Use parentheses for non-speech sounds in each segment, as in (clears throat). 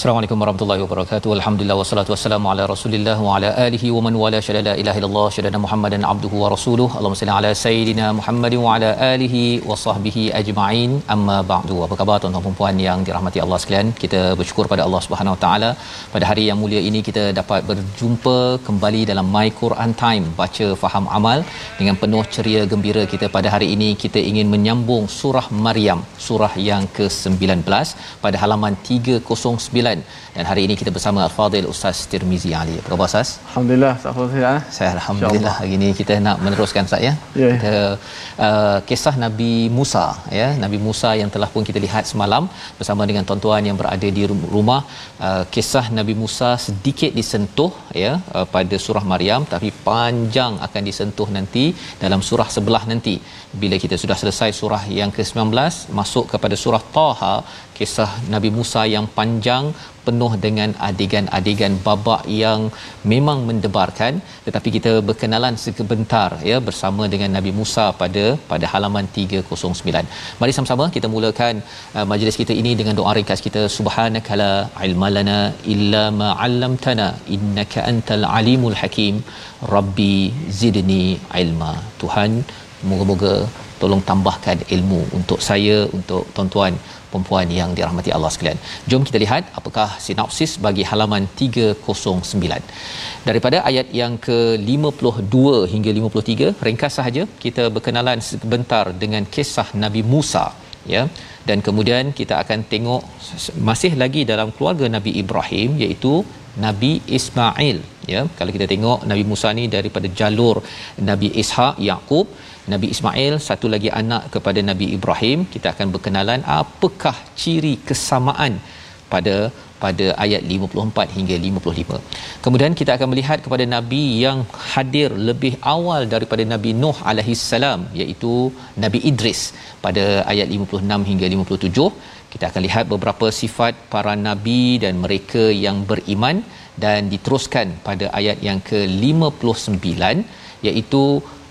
Assalamualaikum warahmatullahi wabarakatuh. Alhamdulillah wassalatu wassalamu ala Rasulillah wa ala alihi wa man wala syada la ilaha illallah syada Muhammadan abduhu wa rasuluh. Allahumma salli ala sayidina Muhammad wa ala alihi wa sahbihi ajma'in. Amma ba'du. Apa khabar tuan-tuan dan puan yang dirahmati Allah sekalian? Kita bersyukur pada Allah Subhanahu wa taala pada hari yang mulia ini kita dapat berjumpa kembali dalam My Quran Time baca faham amal dengan penuh ceria gembira kita pada hari ini kita ingin menyambung surah Maryam surah yang ke-19 pada halaman 309 dan hari ini kita bersama Al-Fadil Ustaz Tirmizi Ali. Apa khabar Ustaz? Alhamdulillah, tak apa saya. Saya alhamdulillah hari ini kita nak meneruskan Ustaz ya. Ya. Kita uh, kisah Nabi Musa ya, Nabi Musa yang telah pun kita lihat semalam bersama dengan tuan-tuan yang berada di rumah uh, kisah Nabi Musa sedikit disentuh ya uh, pada surah Maryam tapi panjang akan disentuh nanti dalam surah sebelah nanti bila kita sudah selesai surah yang ke-19 masuk kepada surah Taha kisah Nabi Musa yang panjang penuh dengan adegan-adegan babak yang memang mendebarkan tetapi kita berkenalan sebentar ya bersama dengan Nabi Musa pada pada halaman 309. Mari sama-sama kita mulakan uh, majlis kita ini dengan doa ringkas kita subhanakala ilmalana illa ma 'allamtana innaka antal alimul hakim rabbi zidni ilma. Tuhan moga-moga tolong tambahkan ilmu untuk saya untuk tuan-tuan perempuan yang dirahmati Allah sekalian. Jom kita lihat apakah sinopsis bagi halaman 309. Daripada ayat yang ke-52 hingga 53, ringkas sahaja kita berkenalan sebentar dengan kisah Nabi Musa ya dan kemudian kita akan tengok masih lagi dalam keluarga Nabi Ibrahim iaitu Nabi Ismail ya kalau kita tengok Nabi Musa ni daripada jalur Nabi Ishak Yakub Nabi Ismail satu lagi anak kepada Nabi Ibrahim kita akan berkenalan apakah ciri kesamaan pada pada ayat 54 hingga 55. Kemudian kita akan melihat kepada nabi yang hadir lebih awal daripada Nabi Nuh alaihi salam iaitu Nabi Idris pada ayat 56 hingga 57. Kita akan lihat beberapa sifat para nabi dan mereka yang beriman dan diteruskan pada ayat yang ke-59 iaitu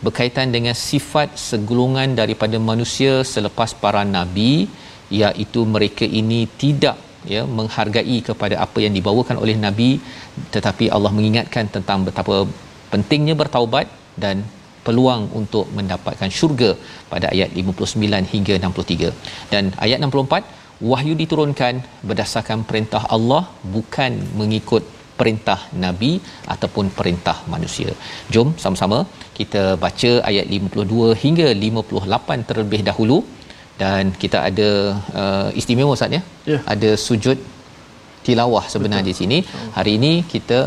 berkaitan dengan sifat segolongan daripada manusia selepas para nabi iaitu mereka ini tidak ya menghargai kepada apa yang dibawakan oleh nabi tetapi Allah mengingatkan tentang betapa pentingnya bertaubat dan peluang untuk mendapatkan syurga pada ayat 59 hingga 63 dan ayat 64 wahyu diturunkan berdasarkan perintah Allah bukan mengikut perintah nabi ataupun perintah manusia. Jom sama-sama kita baca ayat 52 hingga 58 terlebih dahulu dan kita ada uh, istimewa Ustaz ya. Ya. Ada sujud tilawah sebenarnya di sini. Hari ini kita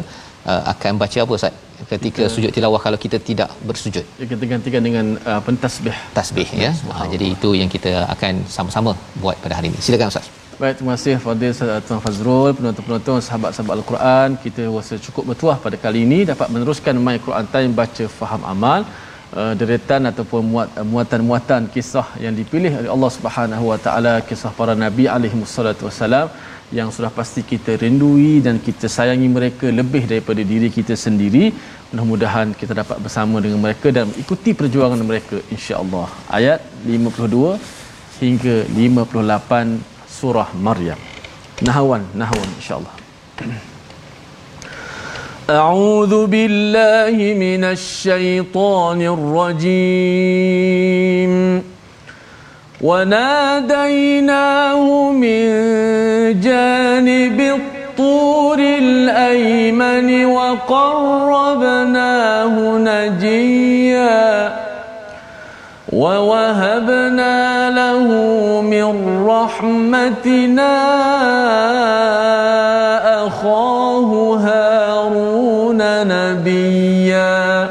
uh, akan baca apa Ustaz? Ketika Kita- sujud tilawah kalau kita tidak bersujud. Ya, kita gantikan dengan uh, pentasbih. Tasbih ya. Ha, jadi itu yang kita akan sama-sama buat pada hari ini. Silakan Ustaz. Baik, terima kasih Fadil Tuan Fazrul, penonton-penonton sahabat-sahabat Al-Quran. Kita rasa cukup bertuah pada kali ini dapat meneruskan My Quran Time baca faham amal. Uh, deretan ataupun muat, uh, muatan-muatan kisah yang dipilih oleh Allah Subhanahu Wa Taala kisah para nabi alaihi wassalatu wassalam yang sudah pasti kita rindui dan kita sayangi mereka lebih daripada diri kita sendiri. Mudah-mudahan kita dapat bersama dengan mereka dan ikuti perjuangan mereka insya-Allah. Ayat 52 hingga 58 surah Maryam nahwan nahwan insya-Allah أعوذ بالله من الشيطان الرجيم. وناديناه من جانب الطور الأيمن وقربناه نجيا. ووهبنا له من رحمتنا أخاه هارون نبيا.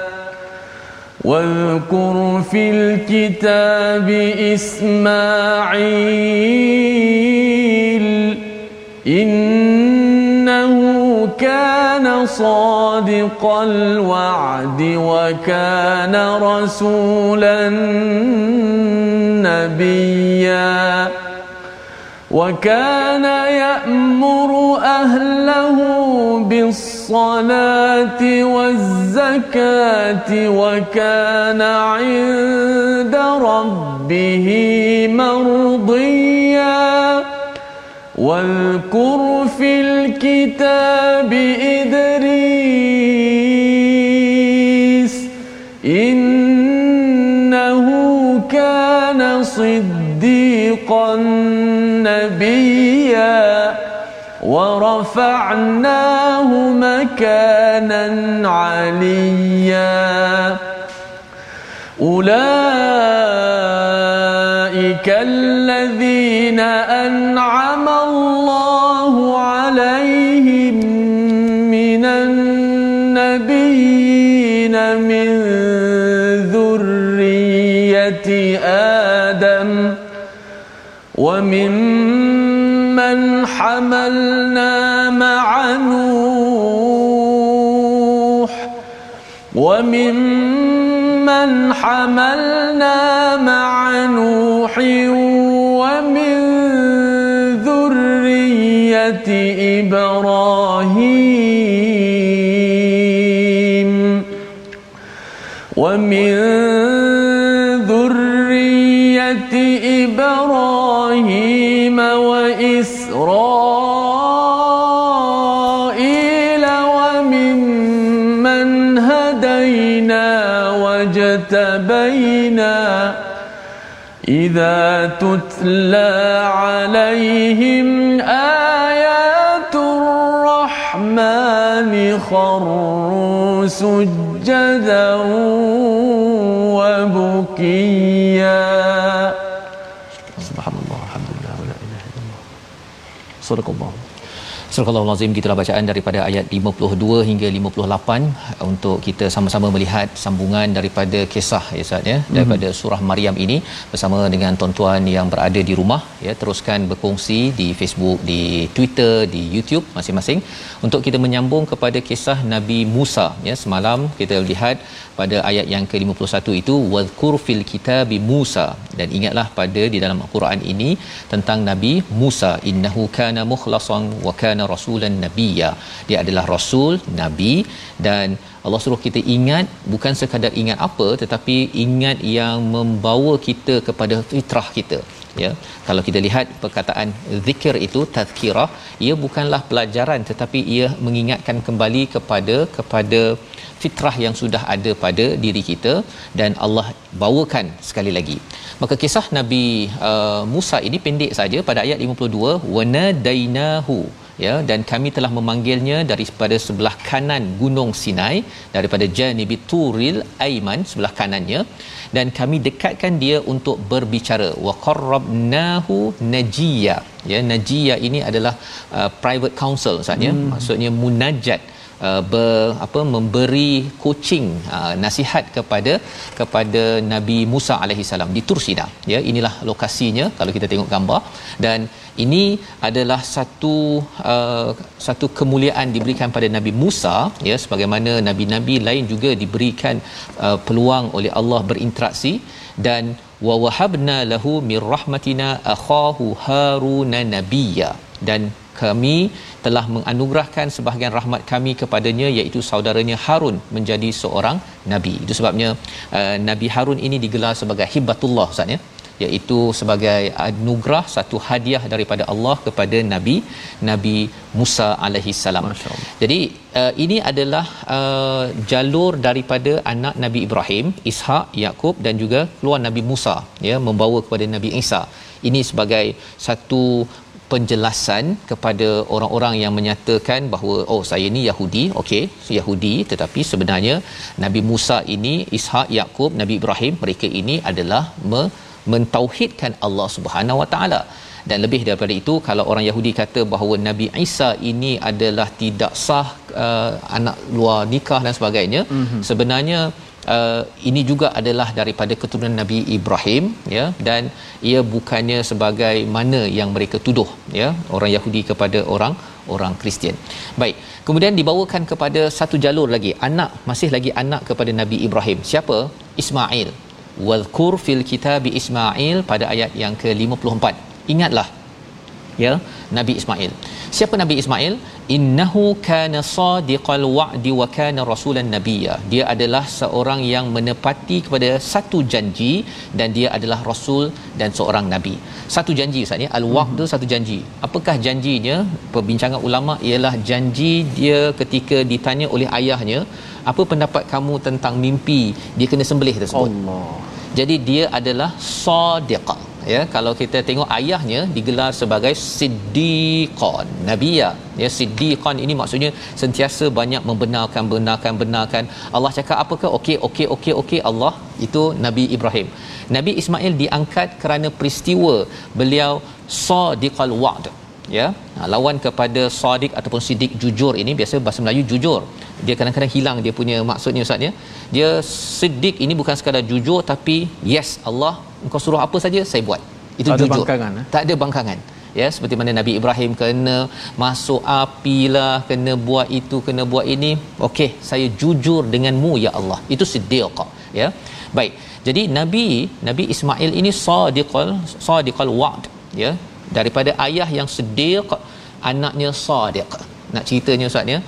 واذكر في الكتاب إسماعيل إنه كان صادق الوعد وكان رسولا نبيا. وكان يأمر أهله بالصلاة والزكاة وكان عند ربه مرضيا. واذكر في الكتاب إدريس إنه كان صديقا نبيا ورفعناه مكانا عليا. أولئك الذين أنعم وممن حملنا مع نوح وممن حملنا مع نوح إذا تتلى عليهم آيات الرحمن خروا سجدا وبكيا. سبحان الله الحمد لله ولا إله إلا الله. صدق الله Surah Al-Azim gitulah bacaan daripada ayat 52 hingga 58 untuk kita sama-sama melihat sambungan daripada kisah ya Ustaz ya daripada mm-hmm. surah Maryam ini bersama dengan tuan-tuan yang berada di rumah ya. Teruskan berkongsi di Facebook, di Twitter, di YouTube masing-masing. Untuk kita menyambung kepada kisah Nabi Musa ya semalam kita lihat pada ayat yang ke-51 itu wadhkur fil kitabi Musa. Dan ingatlah pada di dalam Al-Quran ini tentang Nabi Musa innahu kana mukhlasan wa kana rasulan nabiyya. Dia adalah rasul nabi dan Allah suruh kita ingat bukan sekadar ingat apa tetapi ingat yang membawa kita kepada fitrah kita ya kalau kita lihat perkataan zikir itu tazkirah ia bukanlah pelajaran tetapi ia mengingatkan kembali kepada kepada fitrah yang sudah ada pada diri kita dan Allah bawakan sekali lagi. Maka kisah Nabi uh, Musa ini pendek saja pada ayat 52 wanadainahu ya dan kami telah memanggilnya daripada sebelah kanan gunung Sinai daripada janibi turil aiman sebelah kanannya. Dan kami dekatkan dia untuk berbicara. Wa qarrabnahu najiya ya najiya ini adalah uh, private counsel maksudnya hmm. maksudnya munajat uh, ber, apa memberi coaching uh, nasihat kepada kepada Nabi Musa alaihi salam di Tur Sina ya inilah lokasinya kalau kita tengok gambar. Dan ini adalah satu uh, satu kemuliaan diberikan pada Nabi Musa ya sebagaimana nabi-nabi lain juga diberikan uh, peluang oleh Allah berinteraksi. Dan wa wahabna lahu mir rahmatina akhahu haruna nabiyya. Dan kami telah menganugerahkan sebahagian rahmat kami kepadanya iaitu saudaranya Harun menjadi seorang nabi. Itu sebabnya uh, Nabi Harun ini digelar sebagai hibatullah Ustaz ya iaitu sebagai anugerah satu hadiah daripada Allah kepada Nabi Nabi Musa alaihi salam. Jadi uh, ini adalah uh, jalur daripada anak Nabi Ibrahim, Ishak, Yakub dan juga keluar Nabi Musa ya membawa kepada Nabi Isa. Ini sebagai satu penjelasan kepada orang-orang yang menyatakan bahawa oh saya ni Yahudi. Okey Yahudi. Tetapi sebenarnya Nabi Musa ini Ishak Yakub Nabi Ibrahim mereka ini adalah me- mentauhidkan Allah Subhanahu Wa Taala. Dan lebih daripada itu kalau orang Yahudi kata bahawa Nabi Isa ini adalah tidak sah uh, anak luar nikah dan sebagainya mm-hmm. sebenarnya uh, ini juga adalah daripada keturunan Nabi Ibrahim ya dan ia bukannya sebagai mana yang mereka tuduh ya orang Yahudi kepada orang orang Kristian. Baik, kemudian dibawakan kepada satu jalur lagi anak masih lagi anak kepada Nabi Ibrahim. Siapa? Ismail. Wadhkur fil kitab Ismail pada ayat yang ke-54. Ingatlah ya Nabi Ismail. Siapa Nabi Ismail? Innahu kana sadiqal wa'di wa kana rasulan nabiyya. Dia adalah seorang yang menepati kepada satu janji dan dia adalah rasul dan seorang nabi. Satu janji Ustaz ya, al-wa'd satu janji. Apakah janjinya? Perbincangan ulama ialah janji dia ketika ditanya oleh ayahnya, apa pendapat kamu tentang mimpi dia kena sembelih tersebut? Allah. Jadi dia adalah sadiqah ya kalau kita tengok ayahnya digelar sebagai siddiqan nabiya ya siddiqan ini maksudnya sentiasa banyak membenarkan benarkan benarkan. Allah cakap apa ke okey okey okey okey Allah itu Nabi Ibrahim. Nabi Ismail diangkat kerana peristiwa beliau sadiqal wa'd ya. Ha, lawan kepada sadiq ataupun siddiq jujur ini biasa bahasa Melayu jujur. Dia kadang-kadang hilang dia punya maksudnya ustaz ya. Dia siddiq ini bukan sekadar jujur tapi yes Allah engkau suruh apa saja saya buat. Itu tak jujur. ada bangkangan, eh? tak ada bangkangan. Ya seperti mana Nabi Ibrahim kena masuk api lah kena buat itu kena buat ini. Okey saya jujur denganmu ya Allah. Itu siddiq ya. Baik. Jadi Nabi Nabi Ismail ini sadiqal sadiqal wa'd ya daripada ayah yang siddiq anaknya sadiq. Nak ceritanya ustaz ya?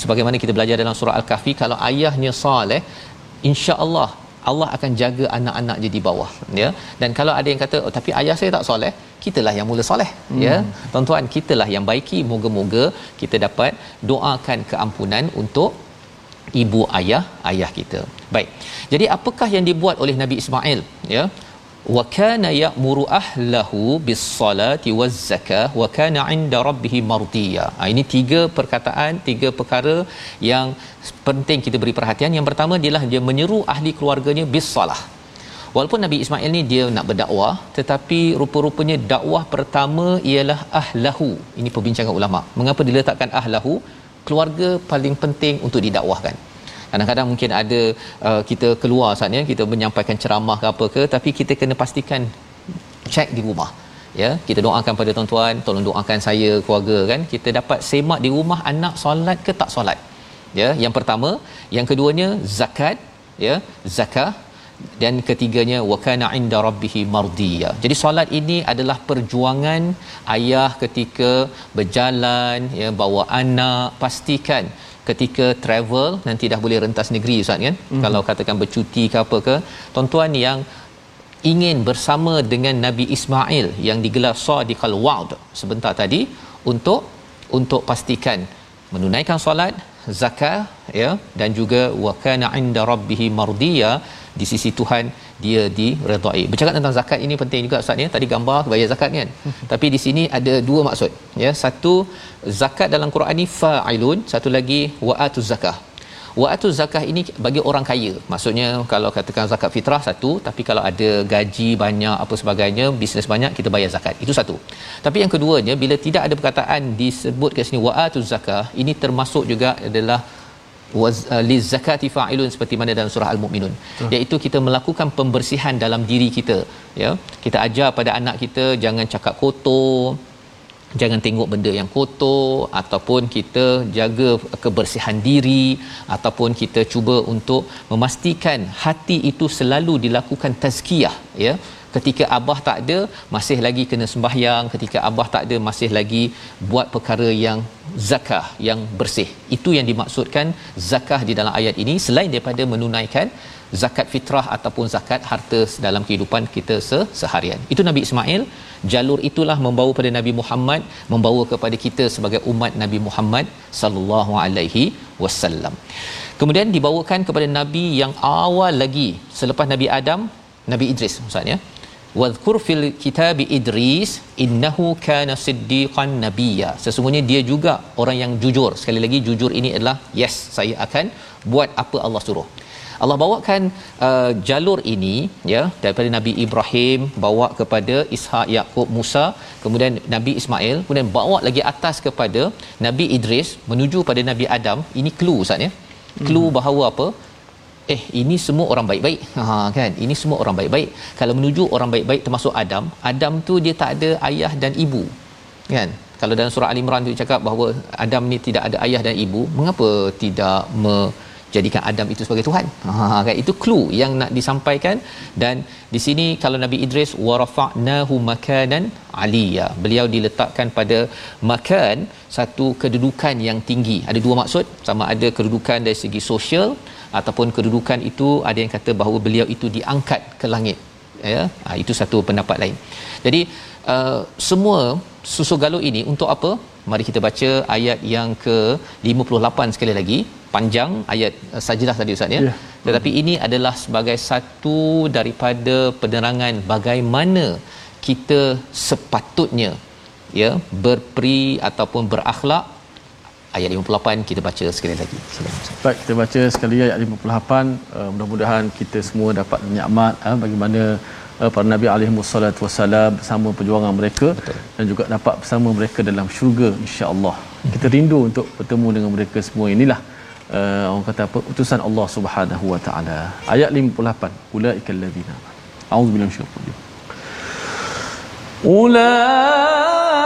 Sebagaimana kita belajar dalam surah al-kahfi kalau ayahnya soleh insya-Allah Allah akan jaga anak-anak dia di bawah ya? Dan kalau ada yang kata oh tapi ayah saya tak soleh kitalah yang mula soleh hmm. ya? Tuan-tuan kitalah yang baiki. Moga-moga kita dapat doakan keampunan untuk ibu ayah ayah kita. Baik. Jadi apakah yang dibuat oleh Nabi Ismail ya wa kana ya'muru ahlahu bis salati waz zakah wa kana 'inda rabbih mardiya. Ha, ini tiga perkataan, tiga perkara yang penting kita beri perhatian. Yang pertama dialah dia menyeru ahli keluarganya bis salah. Walaupun Nabi Ismail ni dia nak berdakwah tetapi rupa-rupanya dakwah pertama ialah ahlahu. Ini perbincangan ulama. Mengapa diletakkan ahlahu? Keluarga paling penting untuk didakwahkan kadang-kadang mungkin ada uh, kita keluar saatnya kita menyampaikan ceramah ke apa ke tapi kita kena pastikan cek di rumah. Ya kita doakan pada tuan-tuan tolong doakan saya keluarga kan? Kita dapat semak di rumah anak solat ke tak solat. Ya yang pertama. Yang keduanya zakat. Ya zakah. Dan ketiganya wakana inda rabbih mardiya. Jadi solat ini adalah perjuangan ayah ketika berjalan ya bawa anak pastikan ketika travel nanti dah boleh rentas negeri ustaz kan mm-hmm. kalau katakan bercuti ke apa ke tuan-tuan yang ingin bersama dengan Nabi Ismail yang digelar Sadiqal Wa'd sebentar tadi untuk untuk pastikan menunaikan solat zakat ya dan juga wa kana inda rabbih mardiya di sisi Tuhan dia diredai. Bercakap tentang zakat ini penting juga ustaz ya. Tadi gambar bayar zakat kan. Tapi di sini ada dua maksud ya. Satu zakat dalam Quran ni fa'ilun, satu lagi wa'atu zakah. Waktu zakah ini bagi orang kaya. Maksudnya kalau katakan zakat fitrah satu, tapi kalau ada gaji banyak apa sebagainya, bisnes banyak kita bayar zakat. Itu satu. Tapi yang keduanya bila tidak ada perkataan disebut kat sini wa'atu zakah, ini termasuk juga adalah uh, li zakati fa'ilun seperti mana dalam surah al-mukminun hmm. iaitu kita melakukan pembersihan dalam diri kita ya. Kita ajar pada anak kita jangan cakap kotor jangan tengok benda yang kotor ataupun kita jaga kebersihan diri ataupun kita cuba untuk memastikan hati itu selalu dilakukan tazkiyah ya ketika abah tak ada masih lagi kena sembahyang. Ketika abah tak ada masih lagi buat perkara yang zakah yang bersih. Itu yang dimaksudkan zakah di dalam ayat ini. Selain daripada menunaikan zakat fitrah ataupun zakat harta dalam kehidupan kita seharian. Itu Nabi Ismail. Jalur itulah membawa pada Nabi Muhammad membawa kepada kita sebagai umat Nabi Muhammad sallallahu alaihi wasallam. Kemudian dibawakan kepada nabi yang awal lagi selepas Nabi Adam Nabi Idris maksudnya wadhkur fil kitab Idris innahu kana siddiqan nabiyya. Sesungguhnya dia juga orang yang jujur. Sekali lagi jujur ini adalah yes saya akan buat apa Allah suruh. Allah bawakan uh, jalur ini ya daripada Nabi Ibrahim bawa kepada Ishak Yakub Musa kemudian Nabi Ismail kemudian bawa lagi atas kepada Nabi Idris menuju pada Nabi Adam. Ini clue ustaz ya. Clue hmm. bahawa apa eh ini semua orang baik-baik. Ha kan? Ini semua orang baik-baik. Kalau menuju orang baik-baik termasuk Adam Adam tu dia tak ada ayah dan ibu. Kan? Kalau dalam surah al-imran tu cakap bahawa Adam ni tidak ada ayah dan ibu mengapa tidak menjadikan Adam itu sebagai tuhan? Ha kan? Itu clue yang nak disampaikan. Dan di sini kalau Nabi Idris warafa'nahu makanan aliyya beliau diletakkan pada makan satu kedudukan yang tinggi. Ada dua maksud. Sama ada kedudukan dari segi sosial ataupun kedudukan itu ada yang kata bahawa beliau itu diangkat ke langit. Ya ha, itu satu pendapat lain. Jadi uh, semua susu galuh ini untuk apa? Mari kita baca ayat yang ke 58 sekali lagi. Panjang ayat uh, sajadah tadi ustaz ya. Yeah. tetapi ini adalah sebagai satu daripada penerangan bagaimana kita sepatutnya ya berperi ataupun berakhlak ayat 58 kita baca sekali lagi. Baik, kita baca sekali ayat 58. Uh, mudah-mudahan kita semua dapat nikmat uh, bagaimana uh, para nabi alaihi wassalatu wassalam bersama perjuangan mereka Betul. dan juga dapat bersama mereka dalam syurga insya-Allah. Hmm. Kita rindu untuk bertemu dengan mereka semua inilah uh, orang kata apa utusan Allah Subhanahu wa taala. Ayat 58. Ulaikal ladzina. A'udzubillahi minasyaitanir rajim. Ulaika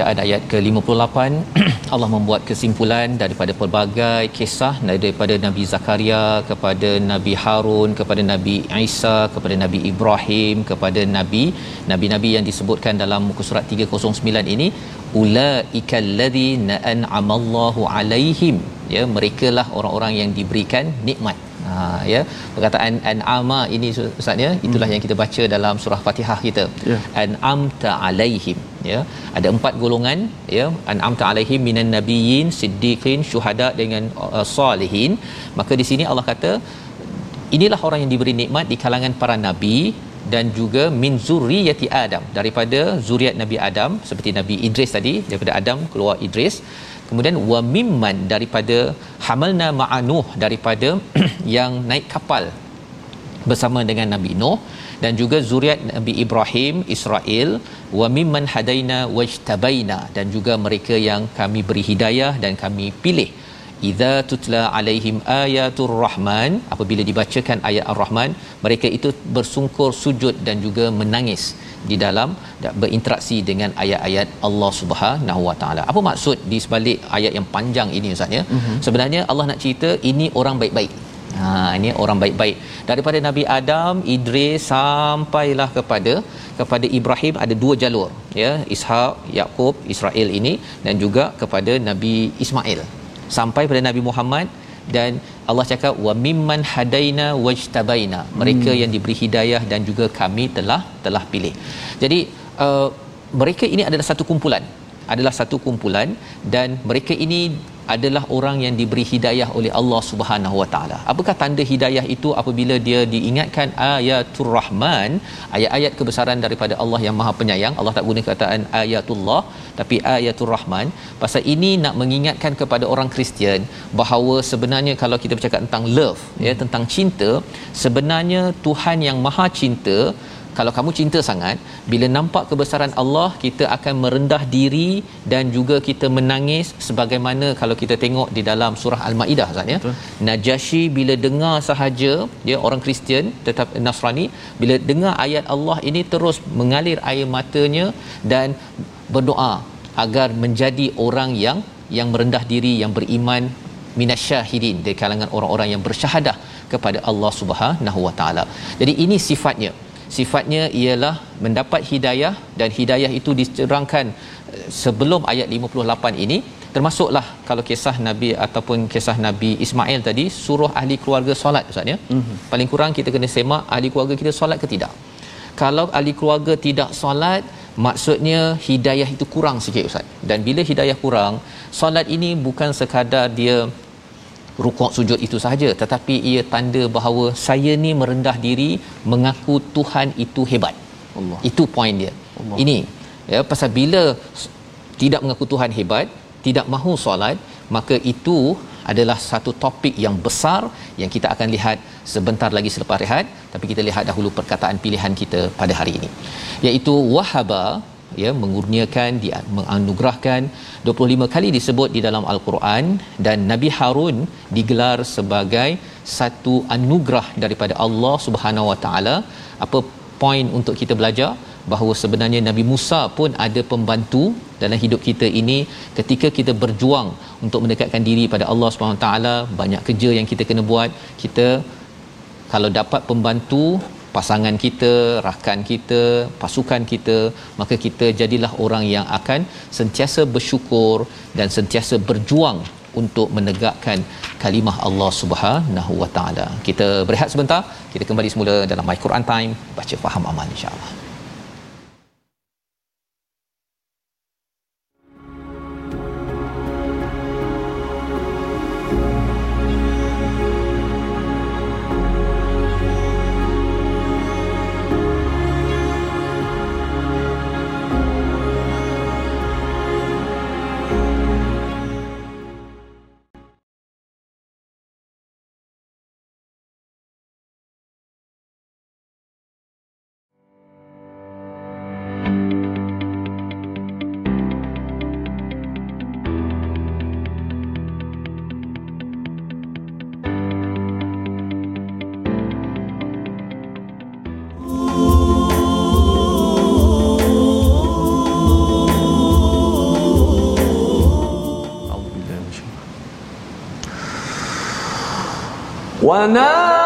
bacaan ayat ke-58 (clears throat) Allah membuat kesimpulan daripada pelbagai kisah daripada Nabi Zakaria kepada Nabi Harun kepada Nabi Isa kepada Nabi Ibrahim kepada Nabi Nabi-nabi yang disebutkan dalam muka surat 309 ini ulaikal ladzina an'amallahu alaihim ya merekalah orang-orang yang diberikan nikmat ha ya perkataan an'ama ini ustaz ya itulah hmm. yang kita baca dalam surah Fatihah kita yeah. an'amta alaihim ya. Ada empat golongan ya. An'amta alaihim minan nabiyyin siddiqin syuhada dengan uh, salihin. Maka di sini Allah kata inilah orang yang diberi nikmat di kalangan para nabi dan juga min zurriyati Adam. Daripada zuriat Nabi Adam seperti Nabi Idris tadi daripada Adam keluar Idris. Kemudian wa mimman daripada hamalna ma'anuh daripada (clears throat) yang naik kapal bersama dengan Nabi Nuh dan juga zuriat Nabi Ibrahim Israel wa mimman hadaina wajtabaina dan juga mereka yang kami beri hidayah dan kami pilih idza tutla alaihim ayatul rahman apabila dibacakan ayat ar-rahman mereka itu bersungkur sujud dan juga menangis di dalam berinteraksi dengan ayat-ayat Allah Subhanahu Wa Taala. Apa maksud di sebalik ayat yang panjang ini ustaz ya? Mm-hmm. Sebenarnya Allah nak cerita ini orang baik-baik. Ha ini orang baik-baik. Daripada Nabi Adam, Idris sampailah kepada kepada Ibrahim ada dua jalur ya, Ishak, Yakub, Israel ini dan juga kepada Nabi Ismail. Sampai pada Nabi Muhammad dan Allah cakap wa mimman hadaina wajtabaina. Mereka hmm. yang diberi hidayah dan juga kami telah telah pilih. Jadi uh, mereka ini adalah satu kumpulan. Adalah satu kumpulan dan mereka ini adalah orang yang diberi hidayah oleh Allah Subhanahu Wa Taala. Apakah tanda hidayah itu apabila dia diingatkan ayatul rahman, ayat-ayat kebesaran daripada Allah yang Maha Penyayang. Allah tak guna kataan ayatullah tapi ayatul rahman. Pasal ini nak mengingatkan kepada orang Kristian bahawa sebenarnya kalau kita bercakap tentang love, ya tentang cinta, sebenarnya Tuhan yang Maha Cinta kalau kamu cinta sangat bila nampak kebesaran Allah kita akan merendah diri dan juga kita menangis sebagaimana kalau kita tengok di dalam surah al-maidah Ustaz ya. Najasyi bila dengar sahaja dia orang Kristian tetap Nasrani bila dengar ayat Allah ini terus mengalir air matanya dan berdoa agar menjadi orang yang yang merendah diri yang beriman minasyahidin di kalangan orang-orang yang bersyahadah kepada Allah Subhanahu Wa Taala. Jadi ini sifatnya sifatnya ialah mendapat hidayah dan hidayah itu dicerangkan eh, sebelum ayat 58 ini. Termasuklah kalau kisah nabi ataupun kisah nabi Ismail tadi suruh ahli keluarga solat ustaz ya? Mm-hmm. paling kurang kita kena semak ahli keluarga kita solat ke tidak. Kalau ahli keluarga tidak solat maksudnya hidayah itu kurang sikit ustaz. Dan bila hidayah kurang solat ini bukan sekadar dia rukuk sujud itu sahaja. Tetapi ia tanda bahawa saya ni merendah diri mengaku Tuhan itu hebat. Allah. Itu poin dia. Allah. ini ya pasal bila tidak mengaku Tuhan hebat tidak mahu solat maka itu adalah satu topik yang besar yang kita akan lihat sebentar lagi selepas rehat. Tapi kita lihat dahulu perkataan pilihan kita pada hari ini. Iaitu wahaba ya mengurniakan dia menganugerahkan 25 kali disebut di dalam al-Quran dan Nabi Harun digelar sebagai satu anugerah daripada Allah Subhanahu Wa Taala. Apa poin untuk kita belajar? Bahawa sebenarnya Nabi Musa pun ada pembantu dalam hidup kita ini. Ketika kita berjuang untuk mendekatkan diri pada Allah Subhanahu taala banyak kerja yang kita kena buat. Kita kalau dapat pembantu pasangan kita, rakan kita, pasukan kita, maka kita jadilah orang yang akan sentiasa bersyukur dan sentiasa berjuang untuk menegakkan kalimah Allah Subhanahu Wa Taala. Kita berehat sebentar, kita kembali semula dalam My Quran Time, baca faham amal insya-Allah. وناديناه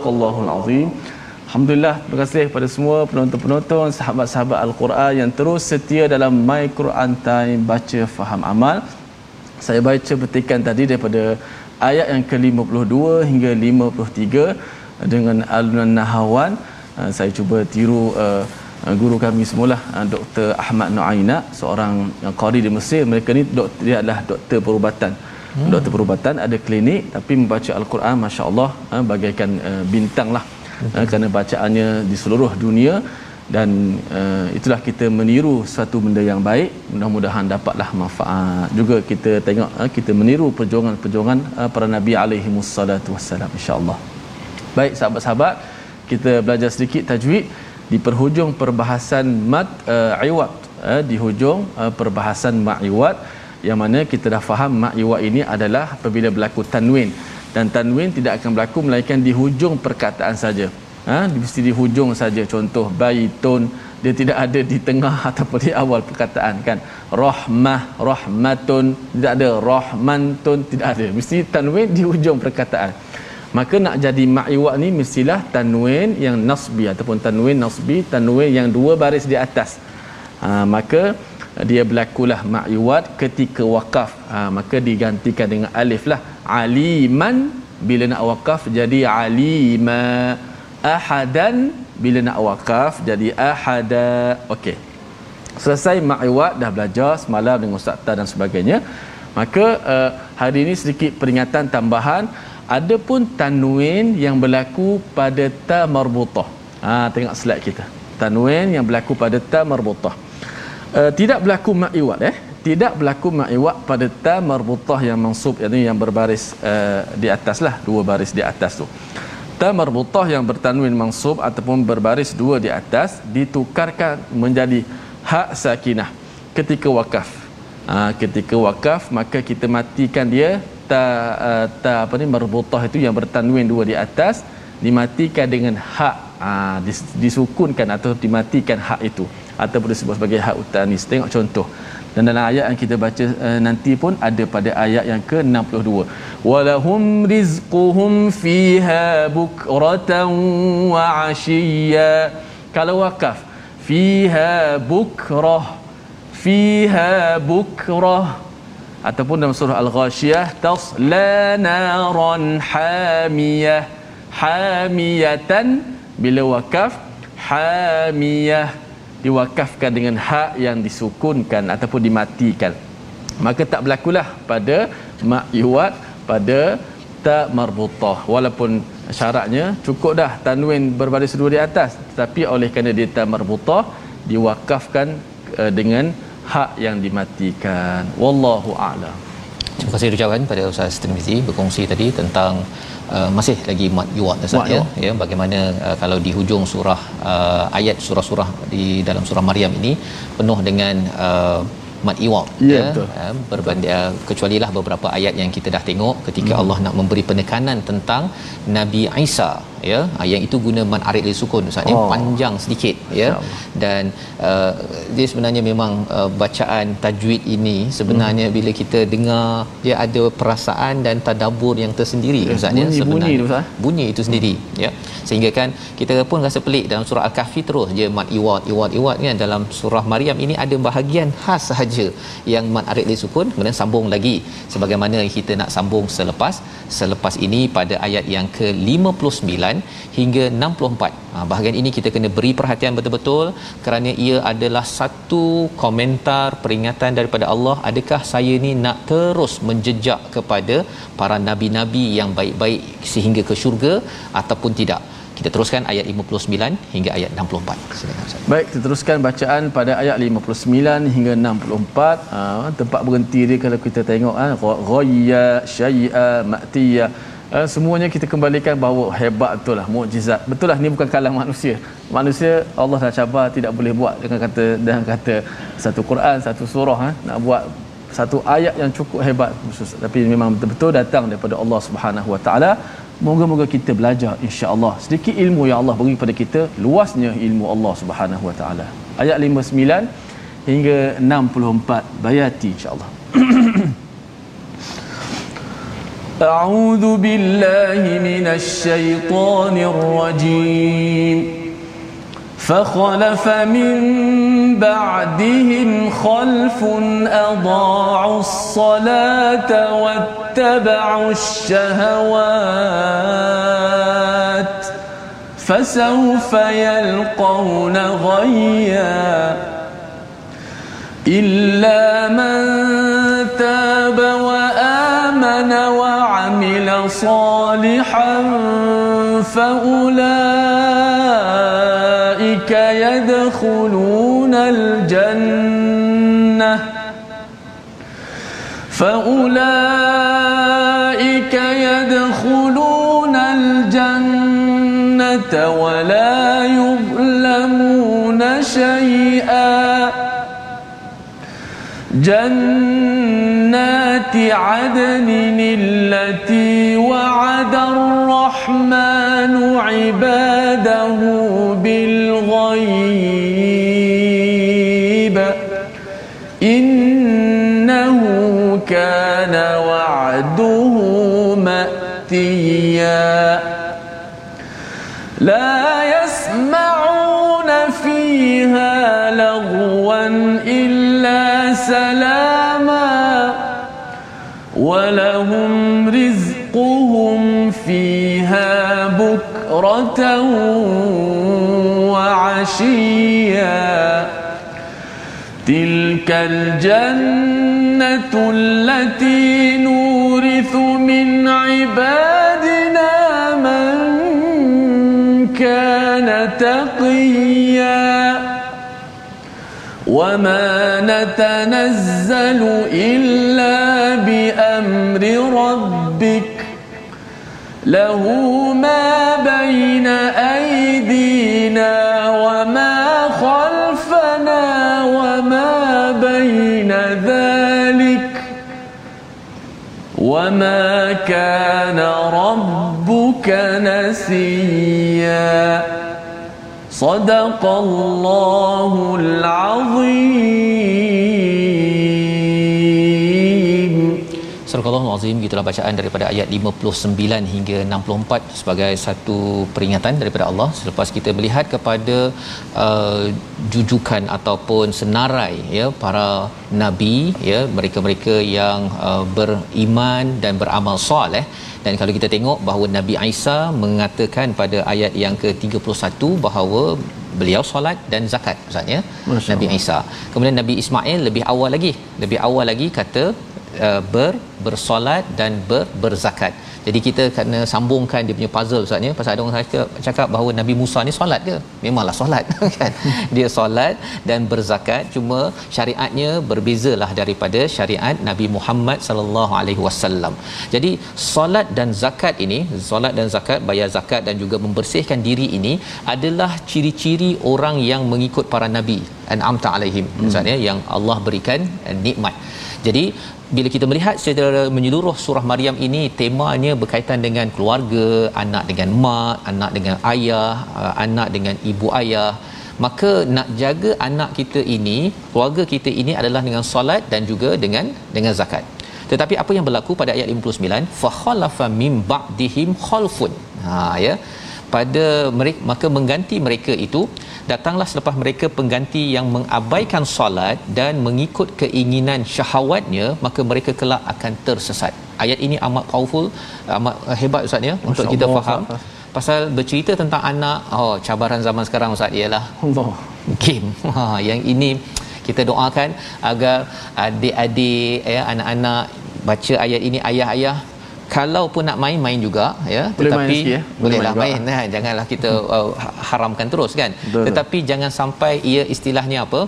Sadaqallahul Azim. Alhamdulillah, terima kasih kepada semua penonton-penonton, sahabat-sahabat Al-Quran yang terus setia dalam My Quran Time baca faham amal. Saya baca petikan tadi daripada ayat yang ke-52 hingga 53 dengan alunan nahawan. Uh, Saya cuba tiru uh, guru kami semula uh, Dr. Ahmad Nuaina seorang uh, qari di Mesir mereka ni doktor, dia adalah doktor perubatan hmm. doktor perubatan ada klinik tapi membaca al-Quran masya-Allah uh, bagaikan uh, bintang lah. Hmm. uh, kerana bacaannya di seluruh dunia dan uh, itulah kita meniru satu benda yang baik. Mudah-mudahan dapatlah manfaat. Juga kita tengok uh, kita meniru perjuangan-perjuangan uh, para nabi alaihi wassalatu wassalam insyaallah. Baik sahabat-sahabat kita belajar sedikit tajwid di perhujung perbahasan mad uh, iwad uh, di hujung uh, perbahasan mak iwad yang mana kita dah faham mak iwad ini adalah apabila berlaku tanwin. Dan tanwin tidak akan berlaku melainkan di hujung perkataan saja. Ha? Mesti di hujung saja. Contoh baitun. Dia tidak ada di tengah (laughs) ataupun di awal perkataan kan? Rahmah rahmatun. Tidak ada. Rahmantun. Tidak ada. Mesti tanwin di hujung perkataan. Maka nak jadi ma'iwak ni mestilah tanwin yang nasbi ataupun tanwin nasbi tanwin yang dua baris di atas. Ha, maka dia berlakulah ma'iwat ketika wakaf. Ha, maka digantikan dengan alif lah. Aliman bila nak wakaf jadi alima. Ahadan bila nak wakaf jadi ahada. Okey. Selesai ma'iwat dah belajar semalam dengan ustaz Tar dan sebagainya. Maka uh, hari ini sedikit peringatan tambahan. Adapun tanwin yang berlaku pada ta marbutah ha tengok slide kita. Tanwin yang berlaku pada ta marbutah tidak berlaku ma'iwat eh? Tidak berlaku ma'iwat pada ta marbutah yang mansub iaitu yang berbaris uh, di atas lah dua baris di atas tu. Ta marbutah yang bertanwin mansub ataupun berbaris dua di atas ditukarkan menjadi hak sakinah ketika wakaf. Ha, ketika wakaf maka kita matikan dia ta uh, ta apa ni marbutah itu yang bertanwin dua di atas dimatikan dengan hak. Ha, dis, disukunkan atau dimatikan hak itu ataupun disebut sebagai hak utanis tengok contoh. Dan dalam ayat yang kita baca uh, nanti pun ada pada ayat yang ke-62. Walahum rizquhum fiha bukratan wa ashiya. Kalau wakaf fiha bukrah fiha bukrah. Ataupun dalam surah al-ghasyiyah tasla naran hamiyah hamiyatan. Bila wakaf hamiyah diwakafkan dengan hak yang disukunkan ataupun dimatikan. Maka tak berlakulah pada ma'iwat pada ta marbutah. Walaupun syaratnya cukup dah tanwin berbaris dua di atas tetapi oleh kerana dia ta marbutah diwakafkan uh, dengan hak yang dimatikan. Wallahu a'lam. Terima kasih ucapkan pada Ustaz Tirmizi berkongsi tadi tentang uh, masih lagi mat yuat Ustaz ya ya bagaimana uh, kalau di hujung surah uh, ayat surah-surah di dalam surah Maryam ini penuh dengan uh, mat iwab Ya, ya betul. uh, berbanding uh, kecualilah beberapa ayat yang kita dah tengok ketika hmm. Allah nak memberi penekanan tentang Nabi Isa ya uh, yang itu guna mat arid li sukun Ustaz ya Oh. panjang sedikit ya dan uh, dia sebenarnya memang uh, bacaan tajwid ini sebenarnya hmm. bila kita dengar dia ada perasaan dan tadabbur yang tersendiri Ya, Ustaz ya bunyi- bunyi sebenarnya tu, Ustaz. bunyi itu sendiri hmm. ya sehingga kan kita pun rasa pelik dalam surah al-kahfi terus je mat iwad iwad iwad kan dalam surah maryam ini ada bahagian khas sahaja yang mat arid li sukun kemudian sambung lagi sebagaimana kita nak sambung selepas selepas ini pada ayat yang ke-59 hingga 64 ha, bahagian ini kita kena beri perhatian betul-betul kerana ia adalah satu komentar peringatan daripada Allah adakah saya ni nak terus menjejak kepada para nabi-nabi yang baik-baik sehingga ke syurga ataupun tidak? Kita teruskan ayat 59 hingga ayat 64 silakan Ustaz. Baik kita teruskan bacaan pada ayat 59 hingga 64 ha, tempat berhenti dia kalau kita tengok ha, ghayya syai'a ma'tiya Uh, semuanya kita kembalikan bahawa hebat betul lah mukjizat. Betul lah ni bukan kalam manusia. Manusia Allah dah cabar tidak boleh buat dengan kata dengan kata satu Quran satu surah ha? nak buat satu ayat yang cukup hebat khusus. Tapi memang betul-betul datang daripada Allah Subhanahu Wa Taala. Moga-moga kita belajar insya-Allah. Sedikit ilmu yang Allah beri kepada kita luasnya ilmu Allah Subhanahu Wa Taala. Ayat 59 hingga 64 bayati insya-Allah (clears throat) أعوذ بالله من الشيطان الرجيم. فخلف من بعدهم خلف أضاعوا الصلاة واتبعوا الشهوات فسوف يلقون غيا إلا من وعمل صالحا فأولئك يدخلون الجنة. فأولئك يدخلون الجنة ولا جنات عدن التي وعد الرحمن عباده بالغيب. إنه كان وعده مأتيا. لا بكرة وعشيا تلك الجنة التي نورث من عبادنا من كان تقيا وما نتنزل إلا بأمر ربك له ما بين أيدينا وما خلفنا وما بين ذلك وما كان ربك نسيا. صدق الله العظيم. Surah Allah Azim gitulah bacaan daripada ayat 59 hingga 64 sebagai satu peringatan daripada Allah. Selepas kita melihat kepada uh, jujukan ataupun senarai ya para nabi ya mereka-mereka yang uh, beriman dan beramal soleh. Dan kalau kita tengok bahawa Nabi Isa mengatakan pada ayat yang ke-31 bahawa beliau solat dan zakat Ustaz ya Nabi Isa. Kemudian Nabi Ismail lebih awal lagi lebih awal lagi kata uh, ber bersolat dan ber berzakat. Jadi kita kena sambungkan dia punya puzzle Ustaz ya. Pasal ada orang cakap, cakap bahawa Nabi Musa ni solat ke? Memanglah solat (laughs) kan. Dia solat dan berzakat cuma syariatnya berbezalah daripada syariat Nabi Muhammad sallallahu alaihi wasallam. Jadi solat dan zakat ini, solat dan zakat, bayar zakat dan juga membersihkan diri ini adalah ciri-ciri orang yang mengikut para nabi an'amta alaihim. Ustaz ya yang Allah berikan uh, nikmat. Jadi bila kita melihat secara menyeluruh surah Maryam ini temanya berkaitan dengan keluarga, anak dengan mak, anak dengan ayah, uh, anak dengan ibu ayah. Maka nak jaga anak kita ini, keluarga kita ini adalah dengan solat dan juga dengan dengan zakat. Tetapi apa yang berlaku pada ayat 59? Fa khalafa mim ba'dihim khalfun. Ha ya. Pada mereka maka mengganti mereka itu datanglah selepas mereka pengganti yang mengabaikan solat dan mengikut keinginan syahwatnya maka mereka kelak akan tersesat. Ayat ini amat powerful amat hebat ustaz ya untuk kita Allah, faham. Allah. pasal bercerita tentang anak oh cabaran zaman sekarang ustaz ialah Allah. game. (laughs) Ha yang ini kita doakan agar adik-adik ya anak-anak baca ayat ini ayah-ayah kalau pun nak main main juga ya Boleh main tetapi sikit, ya? Boleh bolehlah main main, main. janganlah kita uh, haramkan terus kan Betul. tetapi jangan sampai ia istilahnya apa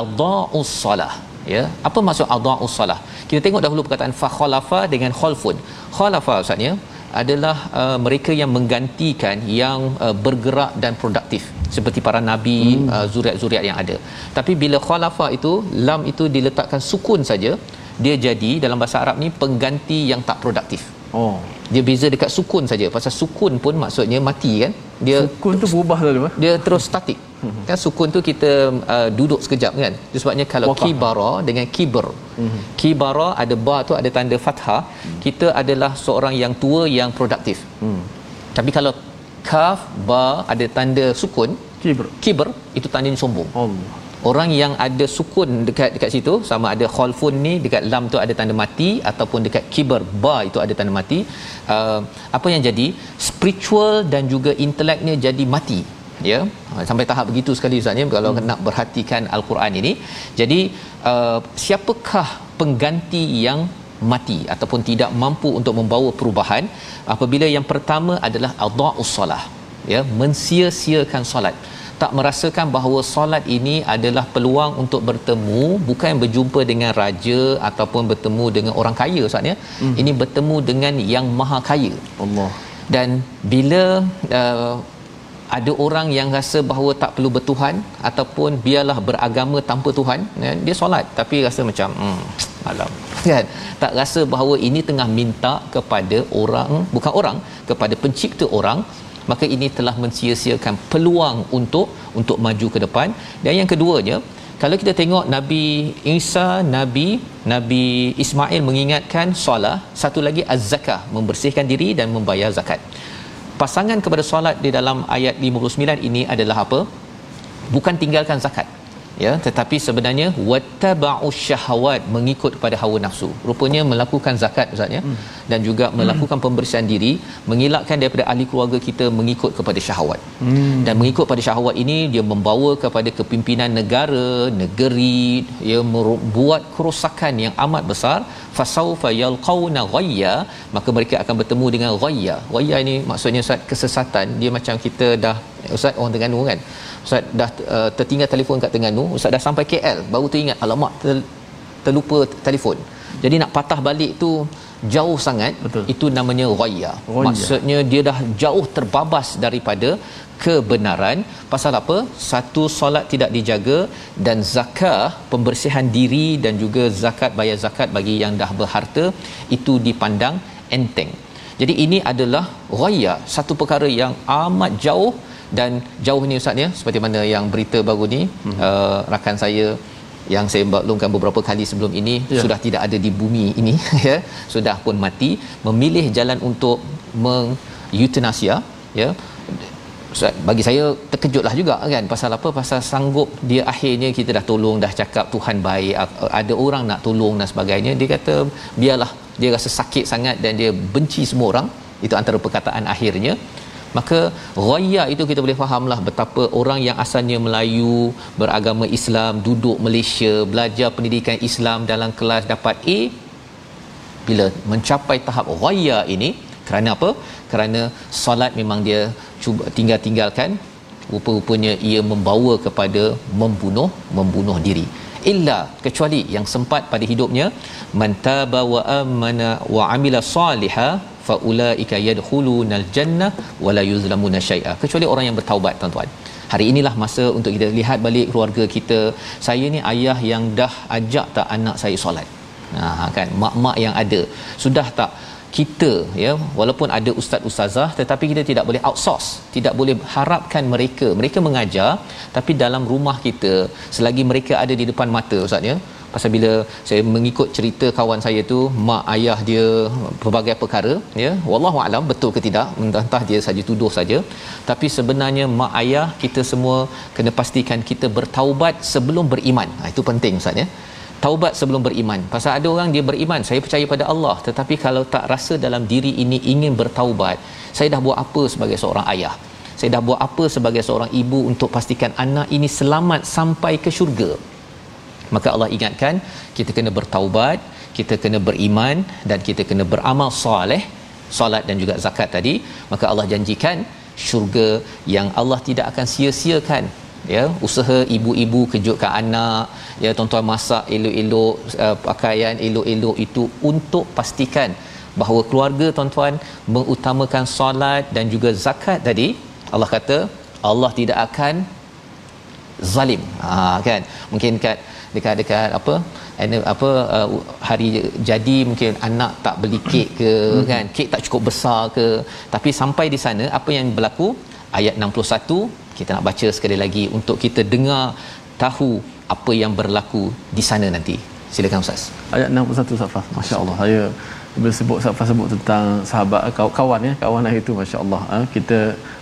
adaus salah ya apa maksud adaus salah kita tengok dahulu perkataan fa khalafa dengan khalfun khalafa ustaznya adalah uh, mereka yang menggantikan yang uh, bergerak dan produktif seperti para nabi hmm. uh, zuriat-zuriat yang ada tapi bila khalafa itu lam itu diletakkan sukun saja dia jadi dalam bahasa Arab ni pengganti yang tak produktif Oh. dia beza dekat sukun saja. Pasal sukun pun maksudnya mati kan? Dia Sukun tu berubah lalu ah. dia terus statik. Kan sukun tu kita uh, duduk sekejap kan? Itu sebabnya kalau Wakaf. kibara dengan kiber. Kibara ada ba tu ada tanda fathah. Kita adalah seorang yang tua yang produktif. Tapi kalau kaf ba ada tanda sukun Kibr. kiber itu tandanya sombong. Allah. Orang yang ada sukun dekat dekat situ sama ada khalfun ni dekat lam tu ada tanda mati ataupun dekat kibar ba itu ada tanda mati. Uh, apa yang jadi? Spiritual dan juga inteleknya jadi mati ya. Sampai tahap begitu sekali ustaz ya. Kalau hmm. nak perhatikan al-Quran ini. Jadi uh, siapakah pengganti yang mati ataupun tidak mampu untuk membawa perubahan? Apabila yang pertama adalah adha'us solah ya. Mensia-siakan solat tak merasakan bahawa solat ini adalah peluang untuk bertemu bukan berjumpa dengan raja ataupun bertemu dengan orang kaya ustaz ya? Hmm. ini bertemu dengan yang maha kaya. Allah. dan bila uh, ada orang yang rasa bahawa tak perlu bertuhan ataupun biarlah beragama tanpa Tuhan ya, dia solat. Tapi rasa macam hmm malam. Kan? Tak rasa bahawa ini tengah minta kepada orang bukan orang kepada pencipta orang maka ini telah mensia-siakan peluang untuk untuk maju ke depan dan yang keduanya kalau kita tengok Nabi Isa, Nabi Nabi Ismail mengingatkan solat, satu lagi az-zakah, membersihkan diri dan membayar zakat. Pasangan kepada solat di dalam ayat 59 ini adalah apa? Bukan tinggalkan zakat. Ya, tetapi sebenarnya wattaba'u syahawat mengikut kepada hawa nafsu. Rupanya melakukan zakat ustaz ya hmm. dan juga melakukan pembersihan diri, mengelakkan daripada ahli keluarga kita mengikut kepada syahwat. Hmm. Dan mengikut pada syahwat ini dia membawa kepada kepimpinan negara, negeri, ia membuat kerosakan yang amat besar. Fasaufa yalqauna ghayya, maka mereka akan bertemu dengan ghayya. Ghayya ini maksudnya ustaz kesesatan, dia macam kita dah ustaz orang Terengganu kan. Ustaz dah uh, tertinggal telefon kat Terengganu, ustaz dah sampai KL baru teringat alamak ter, terlupa telefon. Jadi nak patah balik tu jauh sangat Betul. itu namanya ghayya. Ghayya. Maksudnya dia dah jauh terbabas daripada kebenaran pasal apa satu solat tidak dijaga dan zakat pembersihan diri dan juga zakat bayar zakat bagi yang dah berharta itu dipandang enteng jadi ini adalah ghaya satu perkara yang amat jauh dan jauh ni ustaz ya seperti mana yang berita baru ni hmm. uh, rakan saya yang saya maklumkan beberapa kali sebelum ini Ya. sudah tidak ada di bumi ini (laughs) ya sudah pun mati memilih jalan untuk meng euthanasia ya bagi saya terkejutlah juga kan pasal apa pasal sanggup dia akhirnya kita dah tolong dah cakap Tuhan baik a- ada orang nak tolong dan sebagainya dia kata biarlah dia rasa sakit sangat dan dia benci semua orang itu antara perkataan akhirnya maka ghaya itu kita boleh fahamlah betapa orang yang asalnya Melayu beragama Islam duduk Malaysia belajar pendidikan Islam dalam kelas dapat A bila mencapai tahap ghaya ini kerana apa? Kerana solat memang dia cuba tinggal-tinggalkan. Rupa-rupanya ia membawa kepada membunuh membunuh diri. Illa kecuali yang sempat pada hidupnya mantaba wa amana wa amila salihah faulaika yadkhulunal jannah wala yuzlamuna syai'a. Kecuali orang yang bertaubat tuan-tuan. Hari inilah masa untuk kita lihat balik keluarga kita. Saya ni ayah yang dah ajak tak anak saya solat. Ha kan? Mak-mak yang ada. Sudah tak kita ya? Walaupun ada ustaz ustazah tetapi kita tidak boleh outsource. Tidak boleh harapkan mereka. Mereka mengajar tapi dalam rumah kita selagi mereka ada di depan mata ustaz ya pasal bila saya mengikut cerita kawan saya tu mak ayah dia pelbagai perkara ya wallahu alam betul ke tidak? Entah dia saja tuduh saja. Tapi sebenarnya mak ayah kita semua kena pastikan kita bertaubat sebelum beriman. Ha, itu penting ustaz ya. Taubat sebelum beriman. Pasal ada orang dia beriman saya percaya pada Allah. Tetapi kalau tak rasa dalam diri ini ingin bertaubat saya dah buat apa sebagai seorang ayah? Saya dah buat apa sebagai seorang ibu untuk pastikan anak ini selamat sampai ke syurga maka Allah ingatkan kita kena bertaubat kita kena beriman dan kita kena beramal soleh solat dan juga zakat tadi. Maka Allah janjikan syurga yang Allah tidak akan sia-siakan. Ya usaha ibu-ibu kejutkan anak ya tuan-tuan masak elok-elok uh, pakaian elok-elok itu untuk pastikan bahawa keluarga tuan-tuan mengutamakan solat dan juga zakat tadi Allah kata Allah tidak akan zalim. Ha kan? Mungkin kat dekat dekat apa apa uh, hari jadi mungkin anak tak beli kek ke hmm. kan? Kek tak cukup besar ke. Tapi sampai di sana apa yang berlaku? Ayat 61 kita nak baca sekali lagi untuk kita dengar tahu apa yang berlaku di sana nanti. Silakan ustaz. Ayat 61 safas masya-Allah. Saya bila sebut safas sebut tentang sahabat kawan ya kawan hari itu masya-Allah ha? kita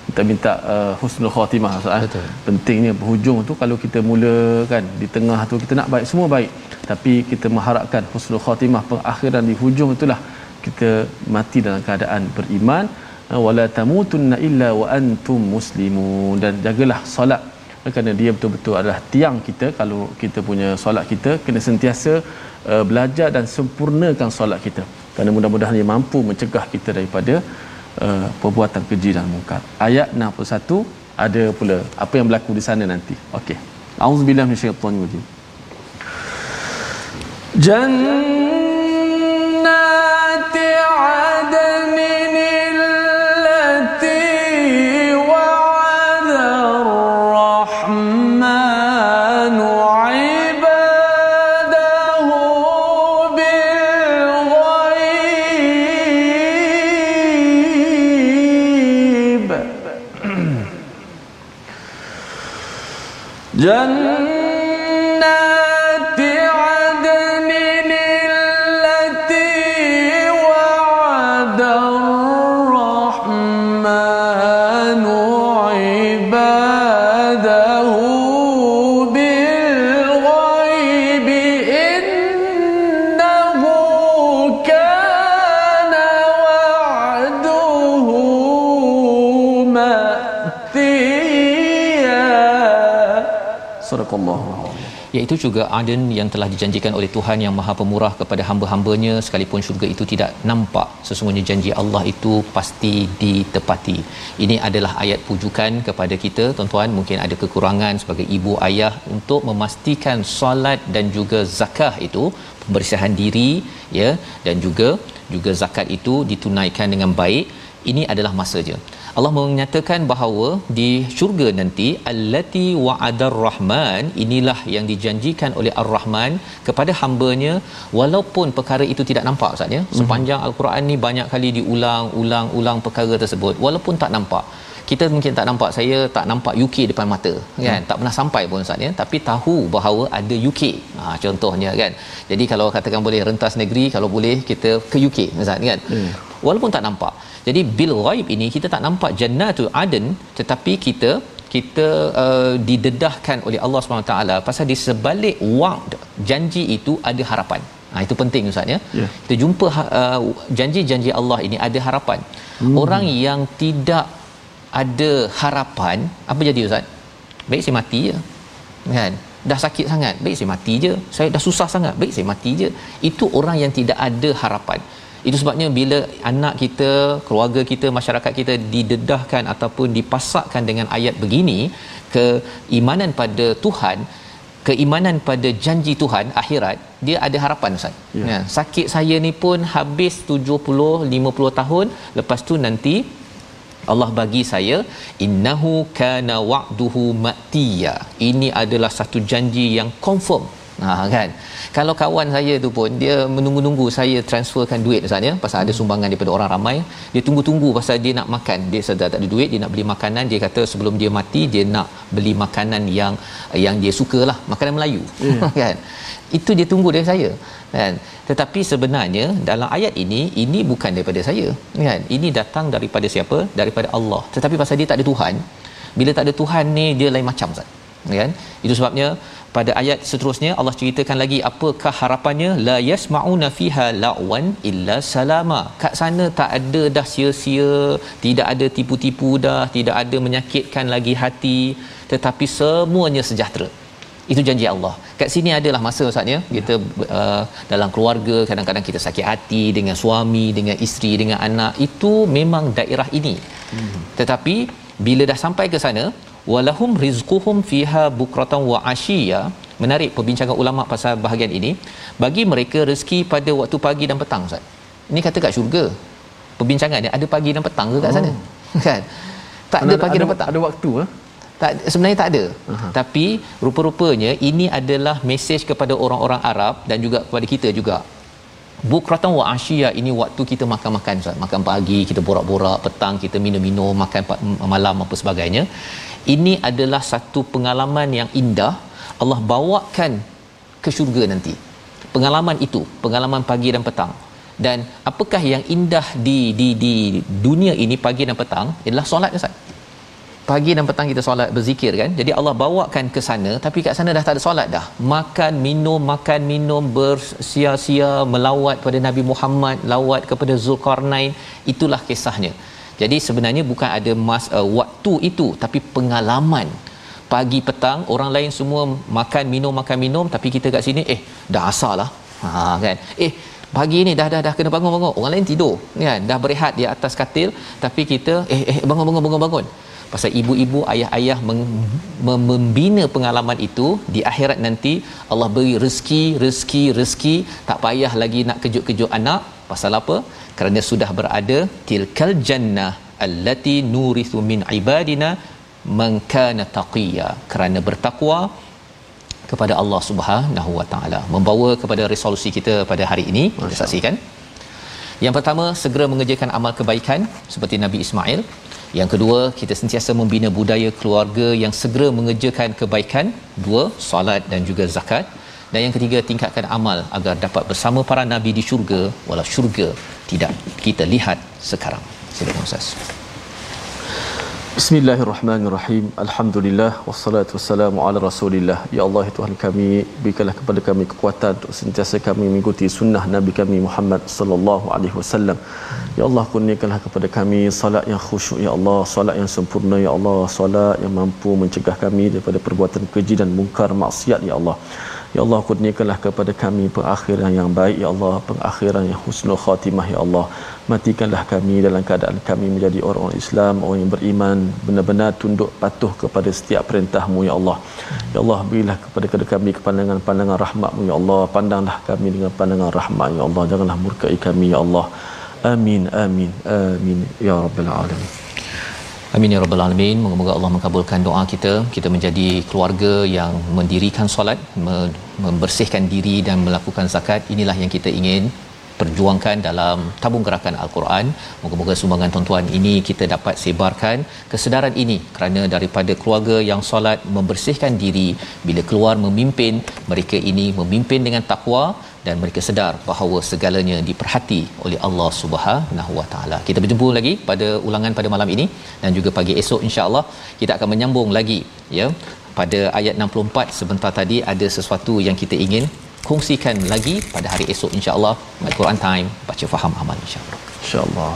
kita minta uh, husnul khatimah ustaz Betul. pentingnya berhujung tu kalau kita mula kan di tengah tu kita nak baik semua baik. Tapi kita mengharapkan husnul khatimah pengakhiran di hujung itulah kita mati dalam keadaan beriman. Uh, wala tamutunna illa wa antum muslimun. Dan jagalah solat. Uh, kerana dia betul-betul adalah tiang kita. Kalau kita punya solat kita kena sentiasa uh, belajar dan sempurnakan solat kita. Kerana mudah-mudahan dia mampu mencegah kita daripada uh, perbuatan keji dan mungkar. Ayat 61 ada pula apa yang berlaku di sana nanti. Okey. Auzubillahi minasyaitonir rajim. Jannati 'adnin Cennet iaitu juga aden yang telah dijanjikan oleh Tuhan yang Maha Pemurah kepada hamba-hambanya. Sekalipun syurga itu tidak nampak sesungguhnya janji Allah itu pasti ditepati. Ini adalah ayat pujukan kepada kita tuan-tuan. Mungkin ada kekurangan sebagai ibu ayah untuk memastikan solat dan juga zakah itu pembersihan diri ya dan juga juga zakat itu ditunaikan dengan baik. Ini adalah masanya Allah menyatakan bahawa di syurga nanti allati wa'adar rahman inilah yang dijanjikan oleh ar-rahman kepada hamba-Nya walaupun perkara itu tidak nampak Ustaz ya. Mhm. sepanjang al-Quran ni banyak kali diulang-ulang-ulang perkara tersebut walaupun tak nampak. Kita mungkin tak nampak saya tak nampak UK depan mata kan? Hmm. tak pernah sampai pun Ustaz ya. Tapi tahu bahawa ada UK ha contohnya kan? Jadi kalau katakan boleh rentas negeri kalau boleh kita ke UK Ustaz kan? Hmm. Walaupun tak nampak jadi bil ghaib ini kita tak nampak jannatul aden tetapi kita kita uh, didedahkan oleh Allah SWT pasal di sebalik wa'd janji itu ada harapan. Ha, itu penting Ustaz ya. Yeah. Kita jumpa uh, janji-janji Allah ini ada harapan. Hmm. Orang yang tidak ada harapan, apa jadi Ustaz? Baik saya mati je. Kan? Dah sakit sangat, baik saya mati je. Saya dah susah sangat, baik saya mati je. Itu orang yang tidak ada harapan. Itu sebabnya bila anak kita, keluarga kita, masyarakat kita didedahkan ataupun dipasakkan dengan ayat begini, keimanan pada Tuhan, keimanan pada janji Tuhan akhirat, dia ada harapan Ustaz. Ya. ya. Sakit saya ni pun habis 70 50 tahun, lepas tu nanti Allah bagi saya innahu kana wa'duhu matiya. Ini adalah satu janji yang confirm Ha kan. Kalau kawan saya tu pun dia menunggu-nunggu saya transferkan duit misalnya pasal ada sumbangan daripada orang ramai, dia tunggu-tunggu pasal dia nak makan. Dia sedar tak ada duit, dia nak beli makanan, dia kata sebelum dia mati dia nak beli makanan yang yang dia sukalah, makanan Melayu. Yeah. (laughs) kan. Itu dia tunggu dari saya. Kan. Tetapi sebenarnya dalam ayat ini ini bukan daripada saya, kan. Ini datang daripada siapa? Daripada Allah. Tetapi pasal dia tak ada Tuhan, bila tak ada Tuhan ni dia lain macam Ustaz. Kan? Itu sebabnya pada ayat seterusnya Allah ceritakan lagi apakah harapannya la yasmauna fiha la'wan illa salama. Kat sana tak ada dah sia-sia tidak ada tipu-tipu dah tidak ada menyakitkan lagi hati tetapi semuanya sejahtera. Itu janji Allah. Kat sini adalah masa ustaz ya? Kita uh, dalam keluarga kadang-kadang kita sakit hati dengan suami dengan isteri dengan anak itu memang daerah ini. Hmm. tetapi bila dah sampai ke sana walahum rizquhum fiha bukratan wa ashiya menarik perbincangan ulama pasal bahagian ini. Bagi mereka rezeki pada waktu pagi dan petang ustaz. Ini kata kat syurga. Perbincangan dia ada pagi dan petang ke kat sana? Oh. kan? Tak ada, ada pagi ada, dan petang. ada waktu eh tak sebenarnya tak ada. Uh-huh. tapi rupa-rupanya ini adalah mesej kepada orang-orang Arab dan juga kepada kita juga. Bukratan wa asyia ini waktu kita makan-makan Ustaz. Makan pagi kita borak-borak petang kita minum-minum makan malam apa sebagainya ini adalah satu pengalaman yang indah. Allah bawakan ke syurga nanti. Pengalaman itu pengalaman pagi dan petang. Dan apakah yang indah di di di dunia ini pagi dan petang? Ialah solat Ustaz. Pagi dan petang kita solat berzikir kan? Jadi Allah bawakan ke sana tapi kat sana dah tak ada solat dah. Makan minum makan minum bersia-sia melawat pada Nabi Muhammad lawat kepada Zulkarnain. Itulah kisahnya jadi sebenarnya bukan ada mas uh, waktu itu tapi pengalaman. Pagi petang orang lain semua makan minum makan minum tapi kita kat sini eh dah asar lah ha kan? Eh pagi ni dah dah dah kena bangun bangun orang lain tidur kan? Dah berehat di atas katil tapi kita eh eh bangun bangun bangun bangun. Pasal ibu-ibu ayah-ayah membina pengalaman itu di akhirat nanti Allah beri rezeki rezeki rezeki. Tak payah lagi nak kejut-kejut anak pasal apa? Kerana sudah berada tilkal jannah allati nurithu min ibadina man kana taqiya. Kerana bertakwa kepada Allah Subhanahu Wa Taala. Membawa kepada resolusi kita pada hari ini kita saksikan. Yang pertama segera mengerjakan amal kebaikan seperti Nabi Ismail. Yang kedua kita sentiasa membina budaya keluarga yang segera mengerjakan kebaikan. Dua solat dan juga zakat dan yang ketiga tingkatkan amal agar dapat bersama para nabi di syurga walau syurga tidak kita lihat sekarang silakan ustaz Bismillahirrahmanirrahim. Alhamdulillah wassalatu wassalamu ala Rasulillah. Ya Allah ya Tuhan kami, berikanlah kepada kami kekuatan untuk sentiasa kami mengikuti sunnah Nabi kami Muhammad sallallahu alaihi wasallam. Ya Allah kurniakanlah kepada kami salat yang khusyuk ya Allah, salat yang sempurna ya Allah, salat yang mampu mencegah kami daripada perbuatan keji dan mungkar maksiat ya Allah. Ya Allah kurniakanlah kepada kami pengakhiran yang baik ya Allah pengakhiran yang husnul khatimah ya Allah. Matikanlah kami dalam keadaan kami menjadi orang-orang Islam orang yang beriman benar-benar tunduk patuh kepada setiap perintahmu ya Allah. Ya Allah berilah kepada kami pandangan-pandangan rahmatmu ya Allah. Pandanglah kami dengan pandangan rahmat ya Allah. Janganlah murkai kami ya Allah. Amin amin amin ya rabbal alamin Amin ya rabbal alamin. Moga-moga Allah mengabulkan doa kita. Kita menjadi keluarga yang mendirikan solat, membersihkan diri dan melakukan zakat. Inilah yang kita ingin perjuangkan dalam tabung gerakan Al-Quran. Moga-moga sumbangan tuan-tuan ini kita dapat sebarkan kesedaran ini kerana daripada keluarga yang solat membersihkan diri bila keluar memimpin mereka ini memimpin dengan takwa dan mereka sedar bahawa segalanya diperhati oleh Allah Subhanahu Wa Taala. Kita berjumpa lagi pada ulangan pada malam ini dan juga pagi esok insya-Allah kita akan menyambung lagi ya pada ayat 64 sebentar tadi ada sesuatu yang kita ingin kongsikan lagi pada hari esok insya-Allah. Al-Quran time baca faham amal insya-Allah. Insya-Allah.